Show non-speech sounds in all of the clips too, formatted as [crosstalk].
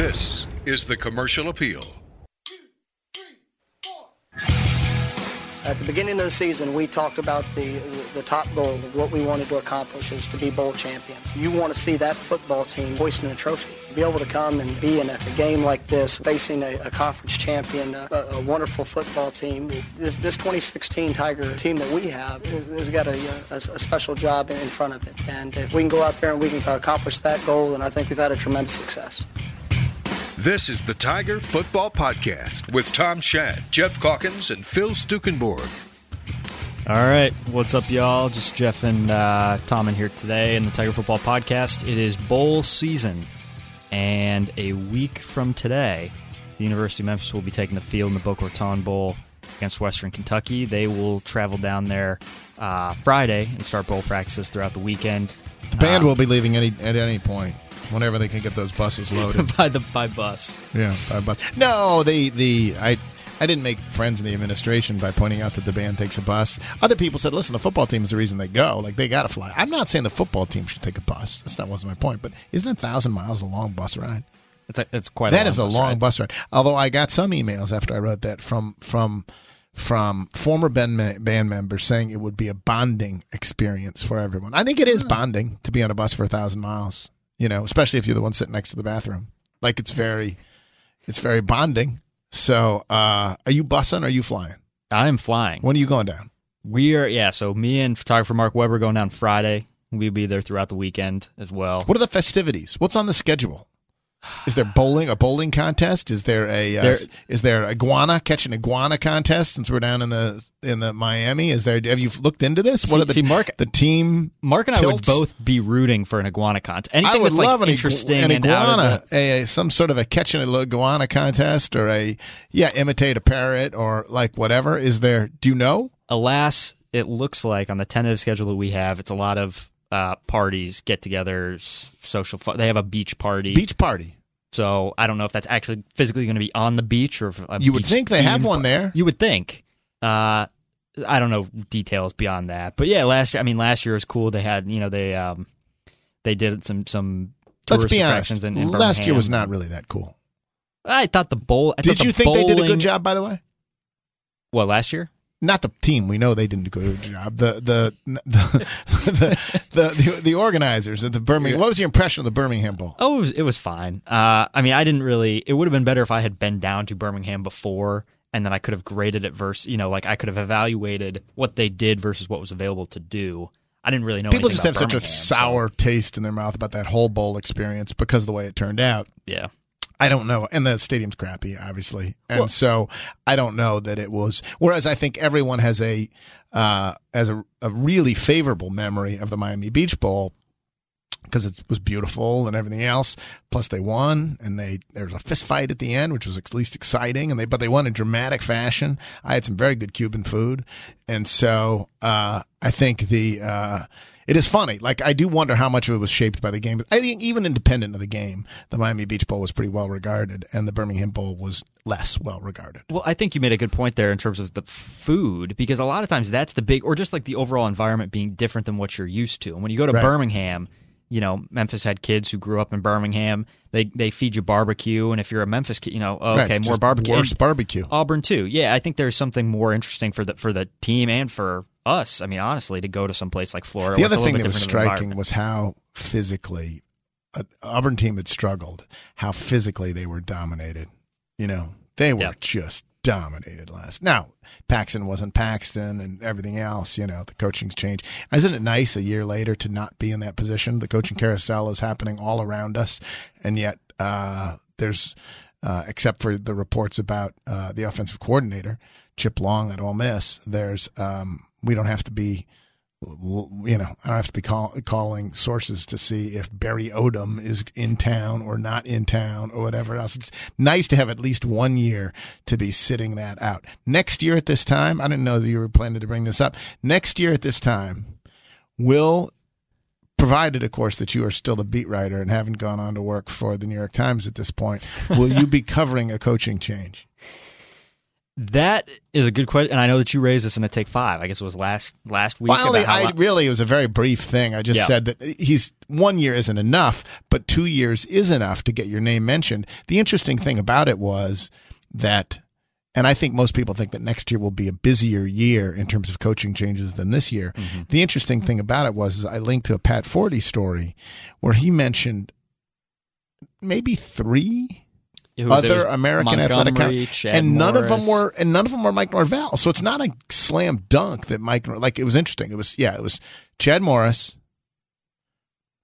This is the commercial appeal. At the beginning of the season, we talked about the the top goal of what we wanted to accomplish is to be bowl champions. You want to see that football team hoisting a trophy, be able to come and be in a, a game like this, facing a, a conference champion, a, a, wonderful football team. This, this 2016 Tiger team that we have has got a, a, special job in front of it, and if we can go out there and we can accomplish that goal, then I think we've had a tremendous success. This is the Tiger Football Podcast with Tom Schad, Jeff Calkins, and Phil Stukenborg. All right, what's up, y'all? Just Jeff and uh, Tom in here today in the Tiger Football Podcast. It is bowl season, and a week from today, the University of Memphis will be taking the field in the Boca Raton Bowl against Western Kentucky. They will travel down there uh, Friday and start bowl practices throughout the weekend. The band um, will be leaving any at any point whenever they can get those buses [laughs] loaded by the by bus. Yeah, by bus. No, the the I I didn't make friends in the administration by pointing out that the band takes a bus. Other people said, "Listen, the football team is the reason they go. Like they got to fly." I'm not saying the football team should take a bus. That's not wasn't my point. But isn't a thousand miles a long bus ride? It's a, it's quite. That a is a bus long ride. bus ride. Although I got some emails after I wrote that from from from former band, band members saying it would be a bonding experience for everyone. I think it is bonding to be on a bus for a thousand miles you know, especially if you're the one sitting next to the bathroom. Like it's very, it's very bonding. So, uh, are you bussing or are you flying? I'm flying. When are you going down? We are, yeah. So me and photographer Mark Weber going down Friday. We'll be there throughout the weekend as well. What are the festivities? What's on the schedule? Is there bowling? A bowling contest? Is there a uh, there, is there iguana catching iguana contest? Since we're down in the in the Miami, is there? Have you looked into this? What see, are the see, Mark, the team? Mark and I would both be rooting for an iguana contest. Anything I would that's love like an, interesting an iguana, the, a, some sort of a catching a iguana contest, or a yeah, imitate a parrot, or like whatever. Is there? Do you know? Alas, it looks like on the tentative schedule that we have, it's a lot of uh, parties, get-togethers, social. Fun. They have a beach party. Beach party. So I don't know if that's actually physically going to be on the beach or if you would think they have one there. You would think. Uh, I don't know details beyond that, but yeah, last year. I mean, last year was cool. They had you know they um they did some some tourist Let's be attractions honest. in, in last year was not really that cool. I thought the bowl. I did you think bowling, they did a good job? By the way, what last year? Not the team. We know they didn't do a good job. The the [laughs] the the, the, the, the organizers of the Birmingham. What was your impression of the Birmingham Bowl? Oh, it was, it was fine. Uh, I mean, I didn't really. It would have been better if I had been down to Birmingham before, and then I could have graded it versus. You know, like I could have evaluated what they did versus what was available to do. I didn't really know. People just have Birmingham, such a sour so. taste in their mouth about that whole bowl experience because of the way it turned out. Yeah. I don't know. And the stadium's crappy, obviously. And Well- so I don't know that it was. Whereas I think everyone has a uh, has a, a really favorable memory of the Miami Beach Bowl because it was beautiful and everything else. Plus, they won, and they there was a fist fight at the end, which was at least exciting. And they but they won in dramatic fashion. I had some very good Cuban food, and so uh, I think the. Uh, it is funny. Like I do wonder how much of it was shaped by the game. I think even independent of the game, the Miami Beach Bowl was pretty well regarded, and the Birmingham Bowl was less well regarded. Well, I think you made a good point there in terms of the food because a lot of times that's the big, or just like the overall environment being different than what you're used to. And when you go to Right. Birmingham, you know, Memphis had kids who grew up in Birmingham. They they feed you barbecue, and if you're a Memphis kid, you know, oh, Right, okay, it's more barbecue. Worse barbecue. Auburn too. Yeah, I think there's something more interesting for the for the team and for us. I mean, honestly, to go to some place like Florida. The other a thing that was different of an striking was how physically an Auburn team had struggled, how physically they were dominated. You know, they were just dominated last. Now, Paxton wasn't Paxton and everything else, you know, the coaching's changed. Isn't it nice a year later to not be in that position? The coaching carousel is happening all around us, and yet uh, there's, uh, except for the reports about uh, the offensive coordinator, Chip Long at Ole Miss, there's, um, we don't have to be you know, I have to be call, calling sources to see if Barry Odom is in town or not in town or whatever else. It's nice to have at least one year to be sitting that out. Next year at this time, I didn't know that you were planning to bring this up. Next year at this time, will provided of course that you are still a beat writer and haven't gone on to work for the New York Times at this point, will you be [laughs] covering a coaching change? That is a good question, and I know that you raised this in a take five. I guess it was last last week. I really it was a very brief thing. I just Yeah. said that he's one year isn't enough, but two years is enough to get your name mentioned. The interesting thing about it was that, and I think most people think that next year will be a busier year in terms of coaching changes than this year. Mm-hmm. The interesting thing about it was is I linked to a Pat Forde story where he mentioned maybe three was- it other American athletic Montgomery, coach, Chad and none of them were, and none of them were Mike Norvell. So it's not a slam dunk that Mike. Like it was interesting. It was yeah, it was Chad Morris,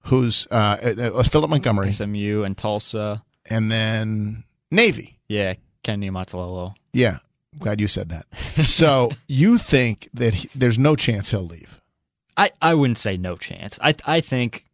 who's uh, it it was Philip Montgomery, SMU and Tulsa. and then Navy. Yeah, Ken Niumatalolo. Yeah, glad you said that. So [laughs] you think that he, there's no chance he'll leave? I, I wouldn't say no chance. I I think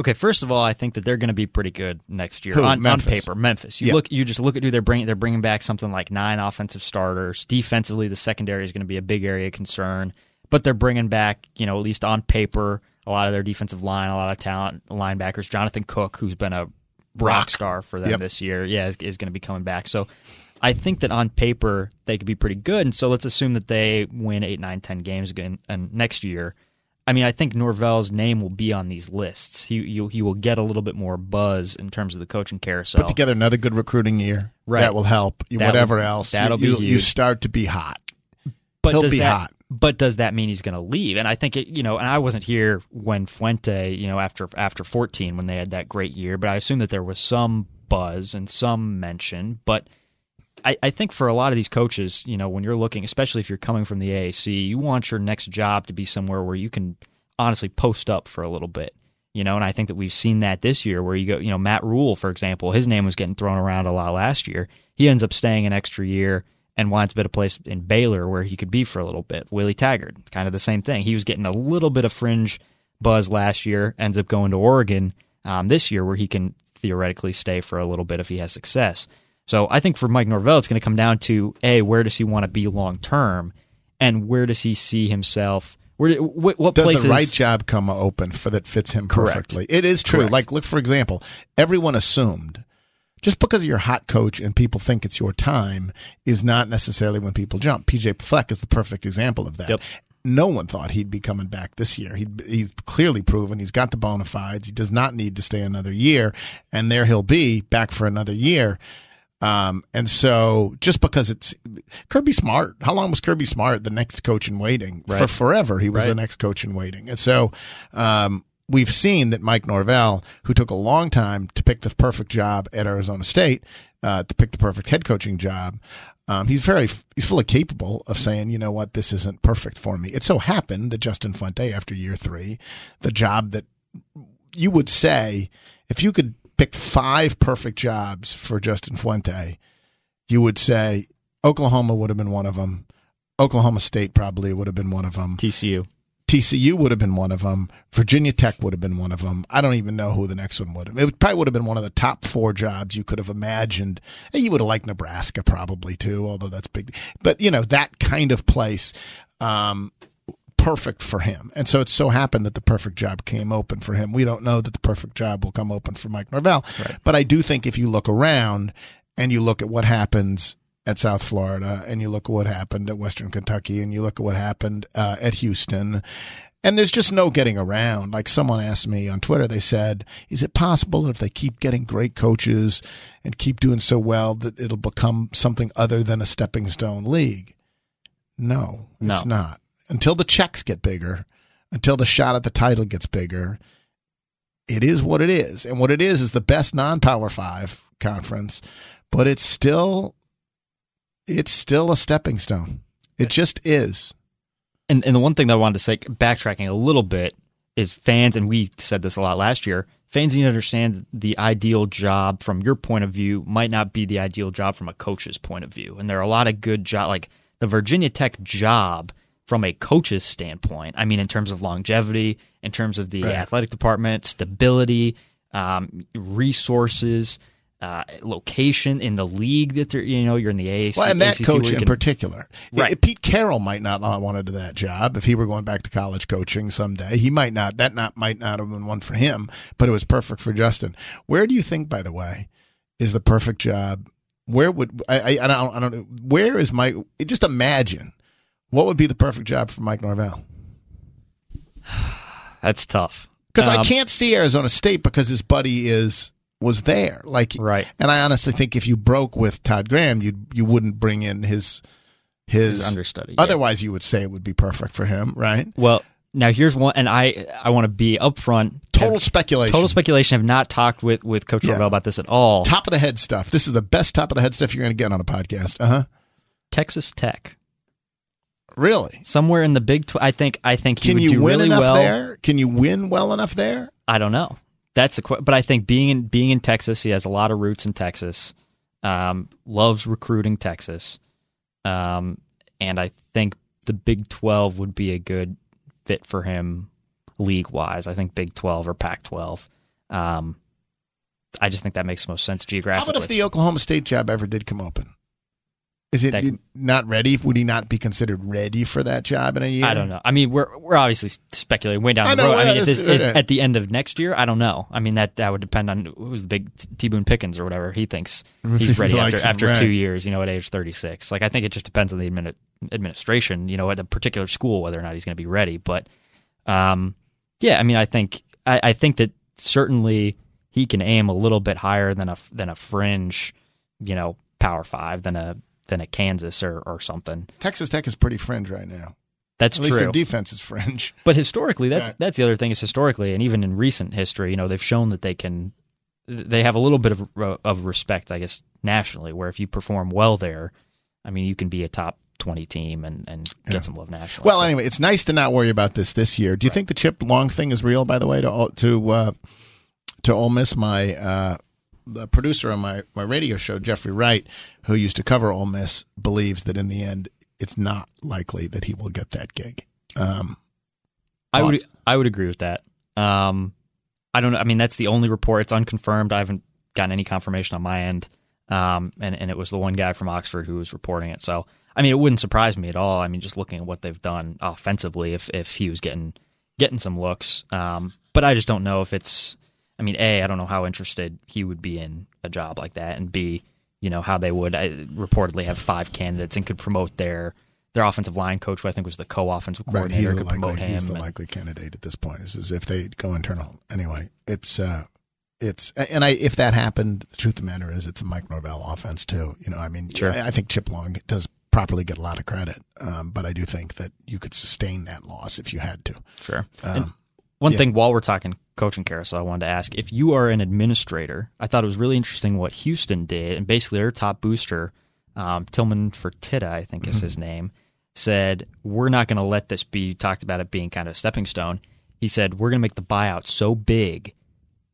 okay. First of all, I think that they're going to be pretty good next year Who? on, on paper. Memphis. You Yeah. look. You just look at who they're bringing. They're bringing back something like nine offensive starters. Defensively, the secondary is going to be a big area of concern. But they're bringing back, you know, at least on paper, a lot of their defensive line, a lot of talent linebackers. Jonathan Cook, who's been a rock star for them Yep. this year, yeah, is, is going to be coming back. So. I think that on paper they could be pretty good, and so let's assume that they win eight, nine, ten games again and next year. I mean, I think Norvell's name will be on these lists. He you, he will get a little bit more buzz in terms of the coaching carousel. Put together another good recruiting year. Right. That will help. That Whatever will- else, that'll you, be you, you start to be hot. but he'll does be that, hot. But does that mean he's going to leave? And I think it, you know, and I wasn't here when Fuente, you know, after after 14 when they had that great year, but I assume that there was some buzz and some mention. But I, I think for a lot of these coaches, you know, when you're looking, especially if you're coming from the AAC, you want your next job to be somewhere where you can honestly post up for a little bit. You know, and I think that we've seen that this year where you go, you know, Matt Rhule, for example, his name was getting thrown around a lot last year. He ends up staying an extra year and winds up at a place in Baylor where he could be for a little bit. Willie Taggart, kind of the same thing. He was getting a little bit of fringe buzz last year, ends up going to Oregon um, this year where he can theoretically stay for a little bit if he has success. So I think for Mike Norvell, it's going to come down to a where does he want to be long term, and where does he see himself? Where what, what Does places? the right job come open for that fits him Correct. perfectly? It is true. Correct. Like, look for example, everyone assumed just because you're a hot coach and people think it's your time is not necessarily when people jump. PJ Fleck is the perfect example of that. Yep. No one thought he'd be coming back this year. He'd, he's clearly proven he's got the bona fides. He does not need to stay another year, and there he'll be back for another year. Um, and so just because it's Kirby Smart, how long was Kirby Smart the next coach in waiting? For forever, he was Right. the next coach in waiting. And so, um, we've seen that Mike Norvell, who took a long time to pick the perfect job at Arizona State, uh, to pick the perfect head coaching job, um, he's very, he's fully capable of saying, you know what, this isn't perfect for me. It so happened that Justin Fuente, after year three, the job that you would say, if you could pick five perfect jobs for Justin Fuente, you would say Oklahoma would have been one of them. Oklahoma State probably would have been one of them. TCU. TCU would have been one of them. Virginia Tech would have been one of them. I don't even know who the next one would have. It probably would have been one of the top four jobs you could have imagined. You would have liked Nebraska probably too, although that's big. But you know that kind of place, um, perfect for him. And so it so happened that the perfect job came open for him. We don't know that the perfect job will come open for Mike Norvell, but I do think if you look around and you look at what happens at South Florida, and you look at what happened at Western Kentucky, and you look at what happened uh, at Houston, and there's just no getting around. Like someone asked me on Twitter, they said, "Is it possible that if they keep getting great coaches and keep doing so well that it'll become something other than a stepping stone league?" No, No. it's not. Until the checks get bigger, until the shot at the title gets bigger, it is what it is. And what it is is the best non-power 5 conference, but it's still it's still a stepping stone. It just is. And and the one thing that I wanted to say, backtracking a little bit, is fans, and we said this a lot last year. Fans need to understand the ideal job from your point of view might not be the ideal job from a coach's point of view. And there are a lot of good job, like the Virginia Tech job from a coach's standpoint. I mean, in terms of longevity, in terms of the Right. athletic department, stability, um, resources. Uh, location in the league that they're you know you're in the AAC, Well, and that ACC coach in can- particular. Right. Yeah, Pete Carroll might not have wanted that job if he were going back to college coaching someday. He might not. That not might not have been one for him, but it was perfect for Justin. Where do you think, by the way, is the perfect job where would I? I, I don't. I don't know. Where is my? Just imagine what would be the perfect job for Mike Norvell. [sighs] That's tough because um, I can't see Arizona State because his buddy is was there. Like right. And I honestly think if you broke with Todd Graham, you you wouldn't bring in his his, his understudy. Otherwise, yeah. you would say it would be perfect for him, right? Well, now here's one, and I I want to be upfront. Total have, speculation. Total speculation. Have not talked with with Coach yeah. Norvell about this at all. Top of the head stuff. This is the best top of the head stuff you're going to get on a podcast. Uh huh. Texas Tech. Really? Somewhere in the Big Twelve. I think. I think he Can would you do win really enough well. there? Can you win well enough there? I don't know. That's the question. But I think being in being in Texas, he has a lot of roots in Texas. Um, loves recruiting Texas, um, and I think the Big Twelve would be a good fit for him league wise. I think Big Twelve or Pac twelve. Um, I just think that makes the most sense geographically. How about if the Oklahoma State job ever did come open? Is it that, not ready? Would he not be considered ready for that job in a year? I don't know. I mean, we're we're obviously speculating way down the road. I mean, this, if, at the end of next year, I don't know. I mean, that that would depend on who's the big T Boone Pickens or whatever he thinks [laughs] he's ready after after two years. You know, at age thirty six. Like I think it just depends on the admin, administration. You know, at the particular school whether or not he's going to be ready. But um, yeah, I mean, I think I, I think that certainly he can aim a little bit higher than a than a fringe, you know, Power Five than a than at Kansas or, or something. Texas Tech is pretty fringe right now. That's At true. least their defense is fringe. But historically, that's that's the other thing is historically, and even in recent history, you know, they've shown that they can. They have a little bit of of respect, I guess, nationally. Where if you perform well there, I mean, you can be a top twenty team and, and get yeah. some love nationally. Well, so. anyway, it's nice to not worry about this this year. Do you right. think the Chip Long thing is real? By the way, to to uh, to Ole Miss, my uh, the producer on my, my radio show, Jeffrey Wright, who used to cover Ole Miss, believes that in the end, it's not likely that he will get that gig. Um, I would I would agree with that. Um, I don't know. I mean, that's the only report. It's unconfirmed. I haven't gotten any confirmation on my end. Um, and and it was the one guy from Oxford who was reporting it. So I mean, it wouldn't surprise me at all. I mean, just looking at what they've done offensively, if if he was getting getting some looks. Um, but I just don't know if it's I mean, A, I don't know how interested he would be in a job like that, and B, you know, how they would I, reportedly have five candidates and could promote their their offensive line coach, who I think was the co-offensive coordinator, right, could likely, promote him. He's the and, likely candidate at this point. Is, is if they go internal. Anyway, it's uh, it's and I if that happened, the truth of the matter is it's a Mike Norvell offense too. You know, I mean, sure. I, I think Chip Long does properly get a lot of credit, um, but I do think that you could sustain that loss if you had to. Sure. Um, one yeah. thing while we're talking coaching carousel, I wanted to ask if you are an administrator. I thought it was really interesting what Houston did, and basically their top booster, um, Tillman Fertitta, I think is mm-hmm. his name, said we're not going to let this be. You talked about it being kind of a stepping stone. He said we're going to make the buyout so big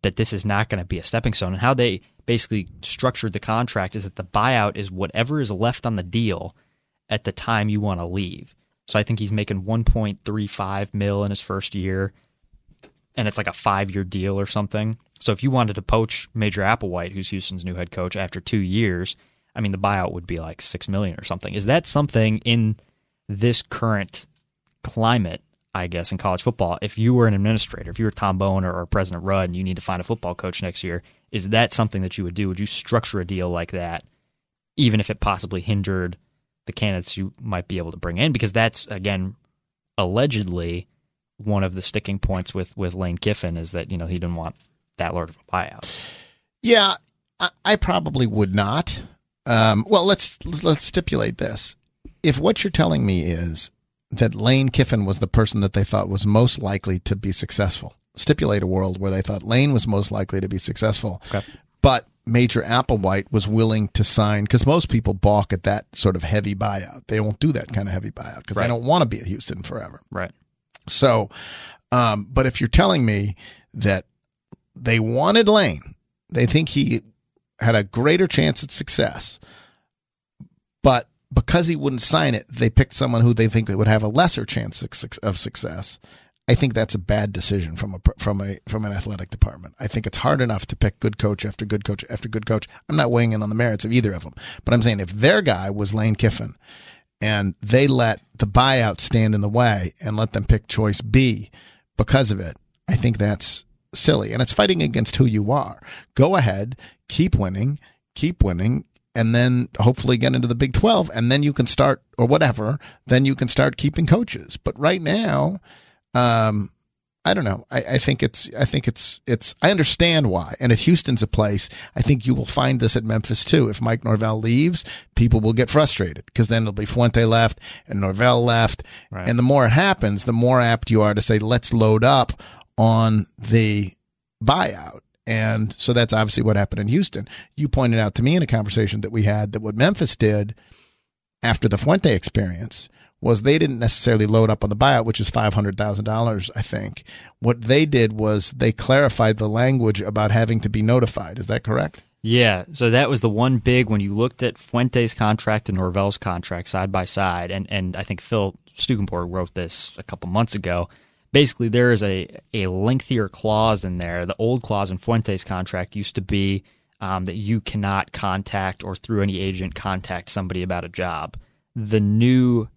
that this is not going to be a stepping stone. And how they basically structured the contract is that the buyout is whatever is left on the deal at the time you want to leave. So I think he's making 1.35 mil in his first year and it's like a five year deal or something. So if you wanted to poach Major Applewhite, who's Houston's new head coach, after two years, I mean the buyout would be like six million or something. Is that something in this current climate? I guess in college football, if you were an administrator, if you were Tom Bowen or, or President Rudd, and you need to find a football coach next year, is that something that you would do? Would you structure a deal like that, even if it possibly hindered the candidates you might be able to bring in? Because that's again allegedly one of the sticking points with with Lane Kiffin is that you know he didn't want that large of a buyout. Yeah, I, I probably would not. Um, well, let's let's stipulate this. If what you're telling me is that Lane Kiffin was the person that they thought was most likely to be successful, stipulate a world where they thought Lane was most likely to be successful, okay. but Major Applewhite was willing to sign because most people balk at that sort of heavy buyout. They won't do that kind of heavy buyout because right. they don't want to be at Houston forever. Right. So, um, but if you're telling me that they wanted Lane, they think he had a greater chance at success, but because he wouldn't sign it, they picked someone who they think would have a lesser chance of success. I think that's a bad decision from a from a from an athletic department. I think it's hard enough to pick good coach after good coach after good coach. I'm not weighing in on the merits of either of them, but I'm saying if their guy was Lane Kiffin and they let the buyout stand in the way and let them pick choice B because of it. I think that's silly. And it's fighting against who you are. Go ahead, keep winning, keep winning, and then hopefully get into the Big 12 and then you can start or whatever, then you can start keeping coaches. But right now, um, I don't know. I, I, think it's, I think it's, it's, I understand why. And if Houston's a place, I think you will find this at Memphis too. If Mike Norvell leaves, people will get frustrated because then it'll be Fuente left and Norvell left. Right. And the more it happens, the more apt you are to say, let's load up on the buyout. And so that's obviously what happened in Houston. You pointed out to me in a conversation that we had that what Memphis did after the Fuente experience was they didn't necessarily load up on the buyout, which is $500,000, I think. What they did was they clarified the language about having to be notified. Is that correct? Yeah, so that was the one big when you looked at Fuente's contract and Norvell's contract side by side, and, and I think Phil Stukenborg wrote this a couple months ago basically there is a, a lengthier clause in there. The old clause in Fuente's contract used to be um, that you cannot contact or through any agent contact somebody about a job. The new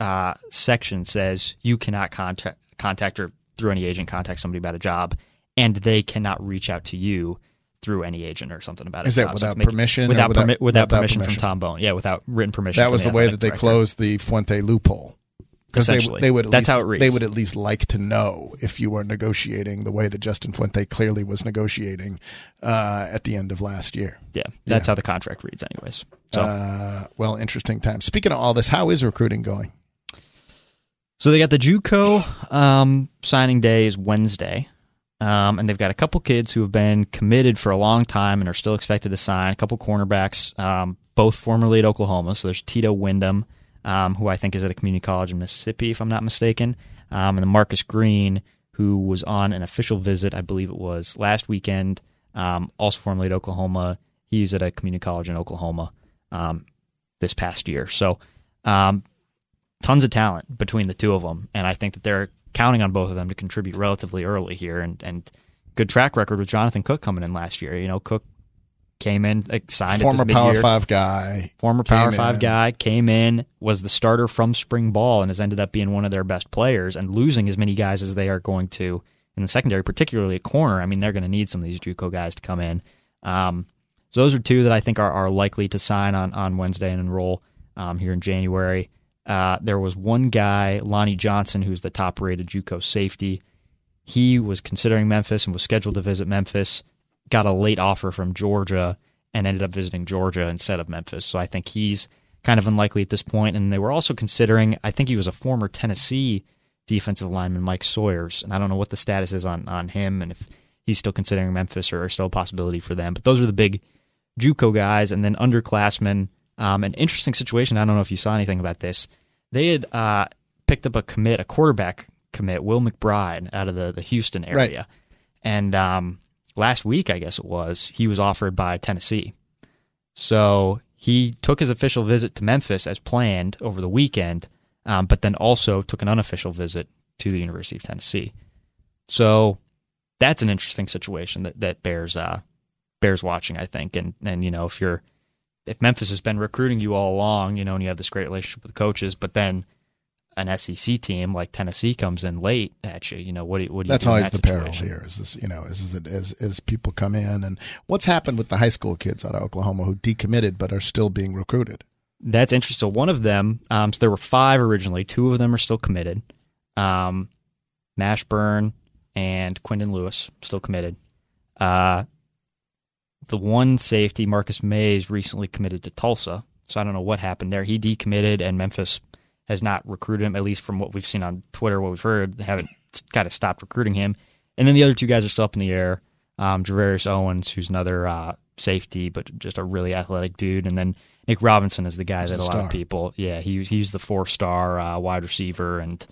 uh, section says you cannot contact contact or through any agent contact somebody about a job, and they cannot reach out to you through any agent or something about it. Is that without so permission? Without, without, permi- without, without, permission, from Tom Bowen. Yeah, without written permission. That was the, the way that they director. closed the Fuente loophole. Essentially, they, they would. That's least, how it reads. They would at least like to know if you were negotiating the way that Justin Fuente clearly was negotiating uh, at the end of last year. Yeah, that's yeah. how the contract reads, anyways. So, uh, well, interesting time. Speaking of all this, how is recruiting going? So they got the JUCO um, signing day is Wednesday, um, and they've got a couple kids who have been committed for a long time and are still expected to sign. A couple cornerbacks, um, both formerly at Oklahoma. So there's Tito Wyndham um, who I think is at a community college in Mississippi, if I'm not mistaken, um, and then Marcus Green, who was on an official visit, I believe it was last weekend, um, also formerly at Oklahoma. He's at a community college in Oklahoma this past year. So, tons of talent between the two of them, and I think that they're counting on both of them to contribute relatively early here, and and good track record with Jonathan Cook coming in last year. You know, Cook came in, like, signed former Power Five guy, former Power Five guy came in, was the starter from spring ball, and has ended up being one of their best players. And losing as many guys as they are going to in the secondary, particularly at corner, I mean, they're going to need some of these JUCO guys to come in. Um, so those are two that I think are, are likely to sign on on Wednesday and enroll um, here in January. Uh, there was one guy, Lonnie Johnson, who's the top rated JUCO safety. He was considering Memphis and was scheduled to visit Memphis got a late offer from Georgia and ended up visiting Georgia instead of Memphis. So I think he's kind of unlikely at this point. And they were also considering, I think he was a former Tennessee defensive lineman, Mike Sawyers. And I don't know what the status is on, on him and if he's still considering Memphis or, or still a possibility for them. But those are the big Juco guys. And then underclassmen, um, an interesting situation. I don't know if you saw anything about this. They had uh, picked up a commit, a quarterback commit, Will McBride, out of the, the Houston area. Right. And um, last week, I guess it was, he was offered by Tennessee. So he took his official visit to Memphis as planned over the weekend, um, but then also took an unofficial visit to the University of Tennessee. So that's an interesting situation that that bears uh, bears watching, I think. And and you know if you're if Memphis has been recruiting you all along, you know, and you have this great relationship with the coaches, but then an SEC team like Tennessee comes in late at you, you know what do you, what do you That's always that the peril here. Is this you know is is as as people come in and what's happened with the high school kids out of Oklahoma who decommitted but are still being recruited. That's interesting. So one of them, um, so there were five originally. Two of them are still committed. Um, Mashburn and Quinton Lewis still committed. Uh, the one safety, Marcus Mays, recently committed to Tulsa. So I don't know what happened there. He decommitted, and Memphis has not recruited him, at least from what we've seen on Twitter, what we've heard. They haven't kind of stopped recruiting him. And then the other two guys are still up in the air. Um, Javarius Owens, who's another uh, safety, but just a really athletic dude. And then Nick Robinson is the guy he's that a lot of people, yeah, he, he's the four star uh, wide receiver. And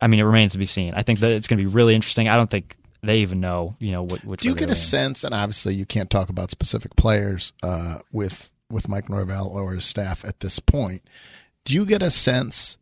I mean, it remains to be seen. I think that it's going to be really interesting. I don't think they even know, you know, what. Do you get a sense? And obviously, you can't talk about specific players uh, with with Mike Norvell or his staff at this point do you get a sense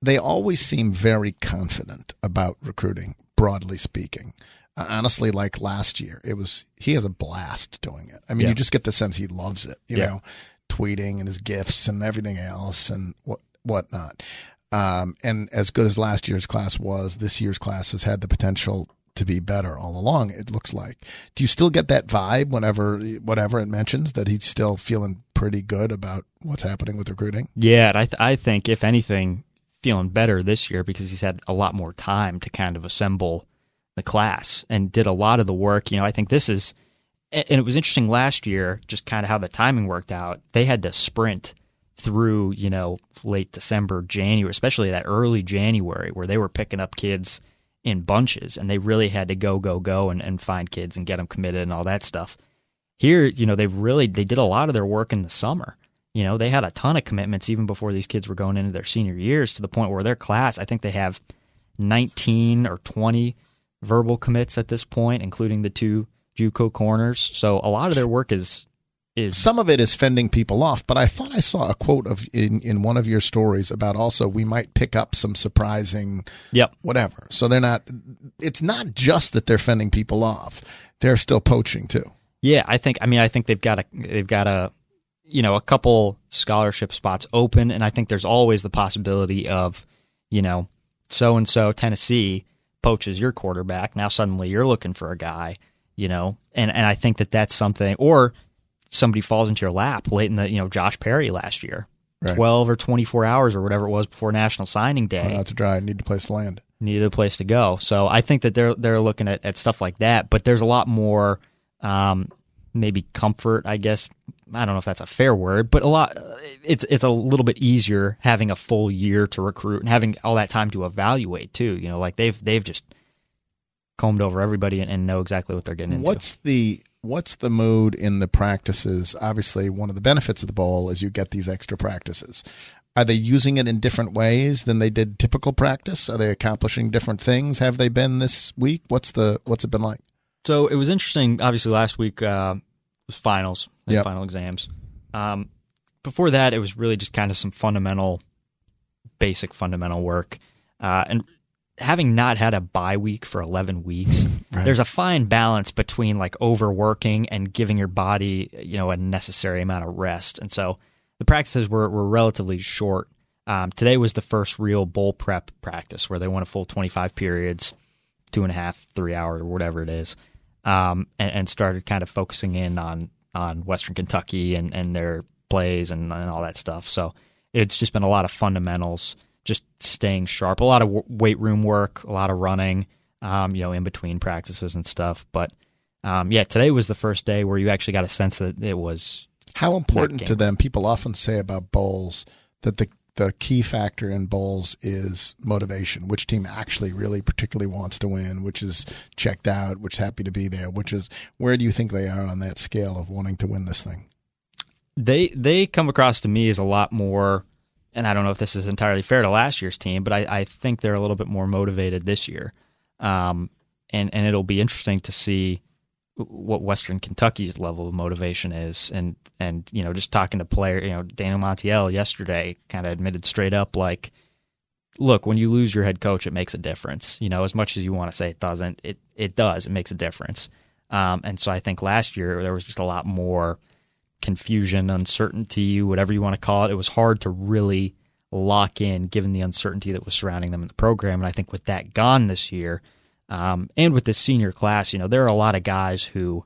they always seem very confident about recruiting, broadly speaking? Uh, honestly, like last year, it was he has a blast doing it. I mean, yeah. you just get the sense he loves it. You yeah. know, tweeting and his gifts and everything else and what whatnot. Um, and as good as last year's class was, this year's class has had the potential to be better all along. It looks like. Do you still get that vibe whenever whatever it mentions that he's still feeling pretty good about what's happening with recruiting? Yeah, I th- I think if anything, feeling better this year because he's had a lot more time to kind of assemble the class and did a lot of the work. You know, I think this is, and it was interesting last year, just kind of how the timing worked out. They had to sprint through, you know, late December, January, especially that early January where they were picking up kids in bunches and they really had to go, go, go and, and find kids and get them committed and all that stuff. Here, you know, they've really, they did a lot of their work in the summer. You know, they had a ton of commitments even before these kids were going into their senior years to the point where their class, I think they have 19 or 20 verbal commits at this point, including the two JUCO corners. So a lot of their work is is some of it is fending people off. But I thought I saw a quote of in in one of your stories about also we might pick up some surprising, yep, whatever. So they're not. It's not just that they're fending people off; they're still poaching too. Yeah, I think. I mean, I think they've got a they've got a you know a couple scholarship spots open, and I think there's always the possibility of you know so and so Tennessee poaches your quarterback. Now suddenly you're looking for a guy, you know, and and I think that that's something, or somebody falls into your lap late in the, you know, Josh Perry last year, right. twelve or twenty four hours or whatever it was before National Signing Day. Out to dry, need a place to land, needed a place to go. So I think that they're they're looking at, at stuff like that, but there's a lot more. Um, maybe comfort, I guess. I don't know if that's a fair word, but a lot. It's it's a little bit easier having a full year to recruit and having all that time to evaluate too. You know, like they've they've just combed over everybody and, and know exactly what they're getting into. What's the what's the mood in the practices? Obviously, one of the benefits of the bowl is you get these extra practices. Are they using it in different ways than they did typical practice? Are they accomplishing different things? Have they been this week? What's the what's it been like? So it was interesting. Obviously, last week uh, was finals and yep. final exams. Um, before that, it was really just kind of some fundamental, basic fundamental work. Uh, and having not had a bye week for 11 weeks, [laughs] right. there's a fine balance between like overworking and giving your body, you know, a necessary amount of rest. And so the practices were, were relatively short. Um, today was the first real bowl prep practice where they went a full 25 periods, two and a half, three hours, or whatever it is um, and, and, started kind of focusing in on on Western Kentucky and, and their plays and, and all that stuff. So it's just been a lot of fundamentals, just staying sharp, a lot of w- weight room work, a lot of running, um, you know, in between practices and stuff. But um, yeah, today was the first day where you actually got a sense that it was. How important to them? People often say about bowls that the the key factor in bowls is motivation. Which team actually really particularly wants to win, which is checked out, which is happy to be there, which is where do you think they are on that scale of wanting to win this thing? They they come across to me as a lot more and I don't know if this is entirely fair to last year's team, but I, I think they're a little bit more motivated this year. Um, and, and it'll be interesting to see what Western Kentucky's level of motivation is, and and you know just talking to player, you know Daniel Montiel yesterday kind of admitted straight up like, look, when you lose your head coach, it makes a difference. You know, as much as you want to say it doesn't, it it does. It makes a difference. Um, and so I think last year there was just a lot more confusion, uncertainty, whatever you want to call it. It was hard to really lock in given the uncertainty that was surrounding them in the program. And I think with that gone this year um, and with this senior class, you know, there are a lot of guys who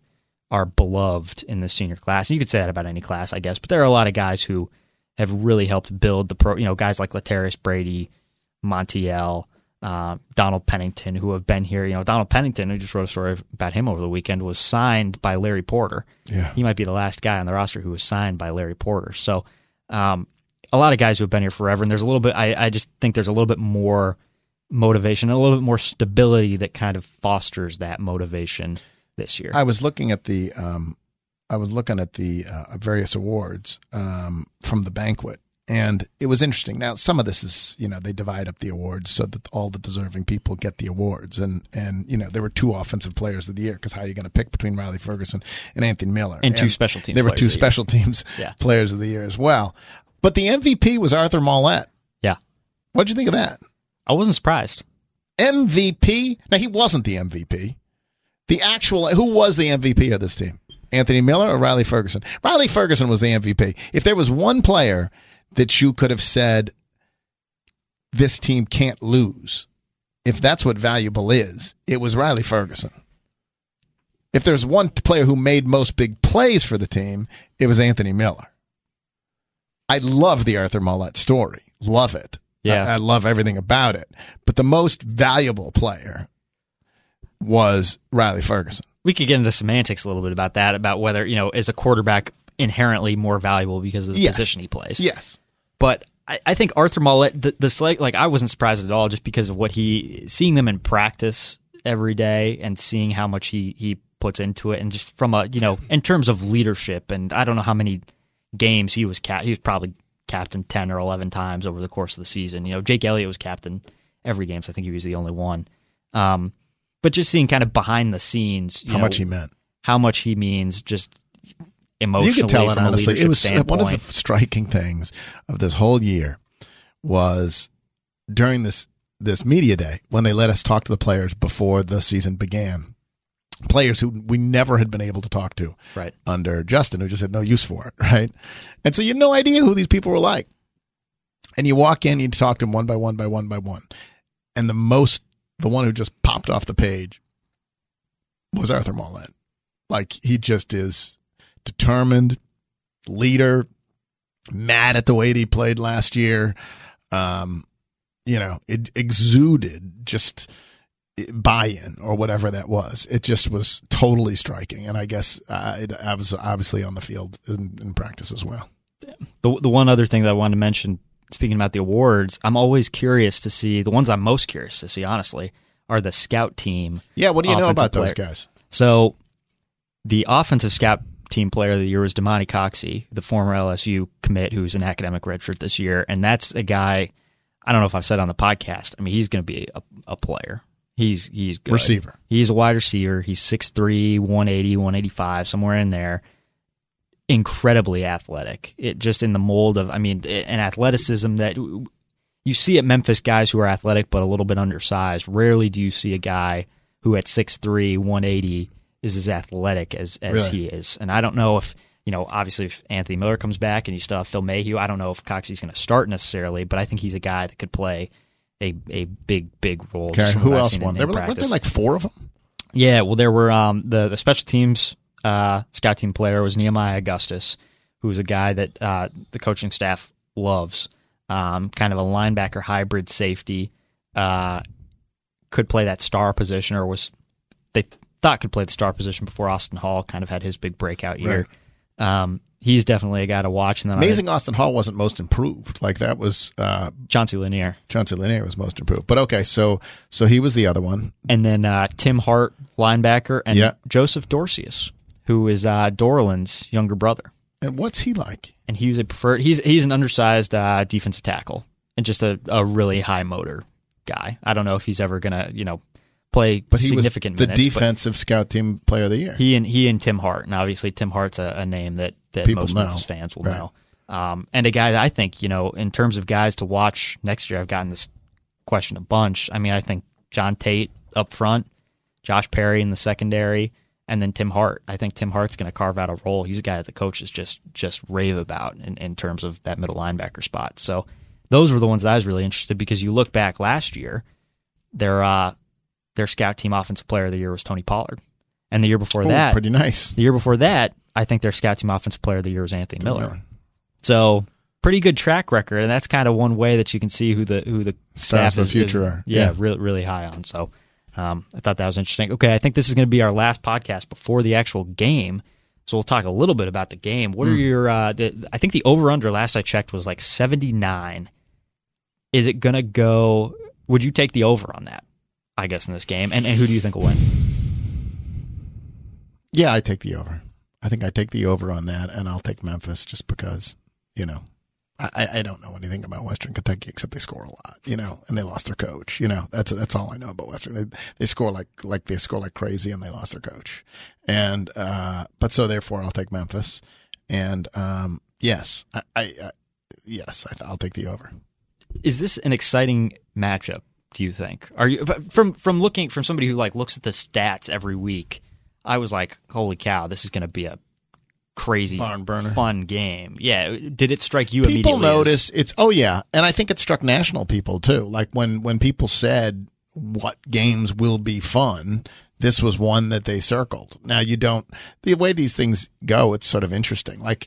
are beloved in the senior class. And you could say that about any class, I guess, but there are a lot of guys who have really helped build the pro. You know, guys like Latarius Brady, Montiel, uh, Donald Pennington, who have been here. You know, Donald Pennington, who just wrote a story about him over the weekend, was signed by Larry Porter. Yeah, he might be the last guy on the roster who was signed by Larry Porter. So, um, a lot of guys who have been here forever, and there's a little bit. I, I just think there's a little bit more motivation, a little bit more stability that kind of fosters that motivation this year. I was looking at the um, I was looking at the uh, various awards um, from the banquet, and it was interesting. Now, some of this is you know they divide up the awards so that all the deserving people get the awards, and and you know there were two offensive players of the year because how are you going to pick between Riley Ferguson and Anthony Miller and, and two special teams? There were two special teams [laughs] yeah. players of the year as well, but the MVP was Arthur Maulet. Yeah, what'd you think of that? I wasn't surprised. MVP. Now he wasn't the MVP. The actual who was the MVP of this team? Anthony Miller or Riley Ferguson? Riley Ferguson was the MVP. If there was one player that you could have said this team can't lose, if that's what valuable is, it was Riley Ferguson. If there's one player who made most big plays for the team, it was Anthony Miller. I love the Arthur Maulet story. Love it. Yeah. I, I love everything about it. But the most valuable player was Riley Ferguson. We could get into semantics a little bit about that, about whether, you know, is a quarterback inherently more valuable because of the Yes. position he plays. Yes. But I, I think Arthur Maulet, the, the select, like I wasn't surprised at all, just because of what he seeing them in practice every day and seeing how much he he puts into it, and just from a you know in terms of leadership, and I don't know how many games he was cap, he was probably captain ten or eleven times over the course of the season. You know, Jake Elliott was captain every game, so I think he was the only one. Um, but just seeing kind of behind the scenes, How know, much he meant. how much he means, just emotionally. you could tell it honestly. It was uh, one of the striking things of this whole year was during this this media day when they let us talk to the players before the season began. Players who we never had been able to talk to right. under Justin, who just had no use for it, [laughs] right? And so you had no idea who these people were like. And you walk in, you talk to them one by one by one by one. And the most, the one who just popped off the page was Arthur Maulet. Like he just is determined, leader, mad at the way that he played last year. Um, you know, it exuded just buy-in or whatever that was. It just was totally striking, and I guess uh, it, I was obviously on the field in, in practice as well. The the one other thing that I wanted to mention, speaking about the awards, I'm always curious to see the ones I'm most curious to see. Honestly, are the scout team. Yeah, what do you know about those player. guys? So, the offensive scout team player of the year was Damonte Coxie, the former LSU commit, who's an academic redshirt this year, and that's a guy. I don't know if I've said on the podcast. I mean, he's going to be a, a player. He's he's good. Receiver. He's a wide receiver. He's 6'3", 180, 185, somewhere in there. Incredibly athletic. It just in the mold of, I mean, an athleticism that you see at Memphis guys who are athletic but a little bit undersized. Rarely do you see a guy who at 6'3", 180 is as athletic as, as Really? he is. And I don't know if, you know, obviously if Anthony Miller comes back and you still have Phil Mayhue, I don't know if Coxie's going to start necessarily, but I think he's a guy that could play a, a big, big role. Okay, who else won? in- There in were like, weren't there like four of them? Yeah, well, there were um, the the special teams uh, scout team player was Nehemiah Augustus, who was a guy that uh, the coaching staff loves. Um, kind of a linebacker hybrid safety, uh, could play that star position, or was they thought could play the star position before Austin Hall kind of had his big breakout year. Um, he's definitely a guy to watch. And then I- Amazing Austin Hall wasn't most improved. Like that was uh Chauncey Lanier, Chauncey Lanier was most improved. But okay, so so he was the other one. and then uh, Tim Hart, linebacker, and Yeah. Joseph Dorcius, who is uh, Dorland's younger brother. And what's he like? and he was a preferred. He's he's an undersized uh, defensive tackle and just a, a really high motor guy. I don't know if he's ever gonna you know play But he was significant the minutes. defensive scout team player of the year. He and he and Tim Hart, and obviously Tim Hart's a, a name that that People most know. Memphis fans will Right. know. Um, and a guy that I think you know in terms of guys to watch next year. I've gotten this question a bunch. I mean, I think John Tate up front, Josh Perry in the secondary, and then Tim Hart. I think Tim Hart's going to carve out a role. He's a guy that the coaches just just rave about in, in terms of that middle linebacker spot. So those were the ones that I was really interested because you look back last year, their uh, their scout team offensive player of the year was Tony Pollard, and the year before Oh, that, pretty nice. the year before that, I think their scout team offensive player of the year was Anthony Miller. Miller. So pretty good track record, and that's kind of one way that you can see who the who the Stars staff of the future is- are. Yeah, Yeah. really really high on. So um, I thought that was interesting. Okay, I think this is going to be our last podcast before the actual game. So we'll talk a little bit about the game. What are your? Uh, the, I think the over under last I checked was like seventy nine. Is it going to go? Would you take the over on that? I guess in this game, and, and who do you think will win? Yeah, I take the over. I think I take the over on that, and I'll take Memphis just because you know I, I- don't know anything about Western Kentucky except they score a lot, you know, and they lost their coach. You know, that's that's all I know about Western. They they score like like they score like crazy, and they lost their coach. And uh, but so therefore, I'll take Memphis. And um, yes, I, I, I yes, I, I'll take the over. is this an exciting matchup? Do you think? Are you from from looking from somebody who like looks at the stats every week? I was like, holy cow, this is going to be a crazy Barn burner. fun game. Yeah, did it strike you people immediately? as- notice it's oh yeah and i think it struck national people too like when when people said what games will be fun, this was one that they circled. Now you don't the way these things go, it's sort of interesting. Like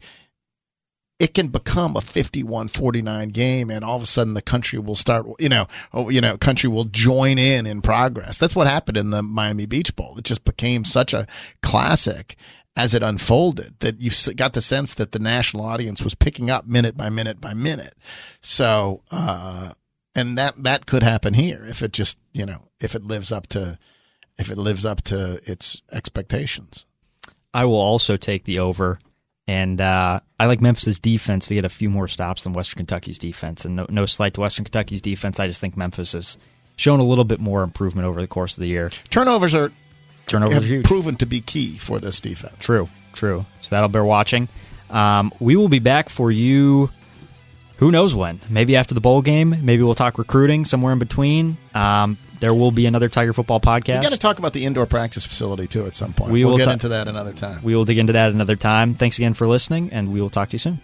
it can become a 51-49 game and all of a sudden the country will start you know oh, you know country will join in in progress. That's what happened in the miami beach bowl. It just became such a classic as it unfolded that you got the sense that the national audience was picking up minute by minute by minute. So uh, and that that could happen here if it just you know if it lives up to if it lives up to its expectations. I will also take the over and uh, I like Memphis's defense to get a few more stops than Western Kentucky's defense. And no, no slight to Western Kentucky's defense. I just think Memphis has shown a little bit more improvement over the course of the year. Turnovers are turnovers have are proven to be key for this defense. True, true. So that'll bear watching. Um, we will be back for you. Who knows when? Maybe after the bowl game. Maybe we'll talk recruiting somewhere in between. Um, there will be another Tiger Football podcast. We got to talk about the indoor practice facility too at some point. We will we'll get ta- into that another time. We will dig into that another time. Thanks again for listening, and we will talk to you soon.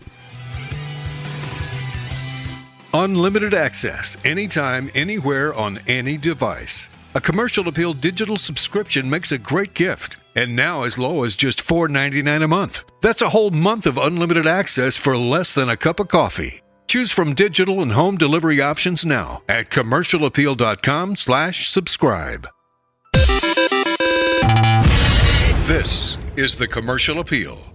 Unlimited access, anytime, anywhere, on any device. A commercial appeal digital subscription makes a great gift, and now as low as just $4.99 a month. That's a whole month of unlimited access for less than a cup of coffee. Choose from digital and home delivery options now at commercialappeal.com slash subscribe. This is the Commercial Appeal.